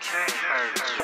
Hey, hey.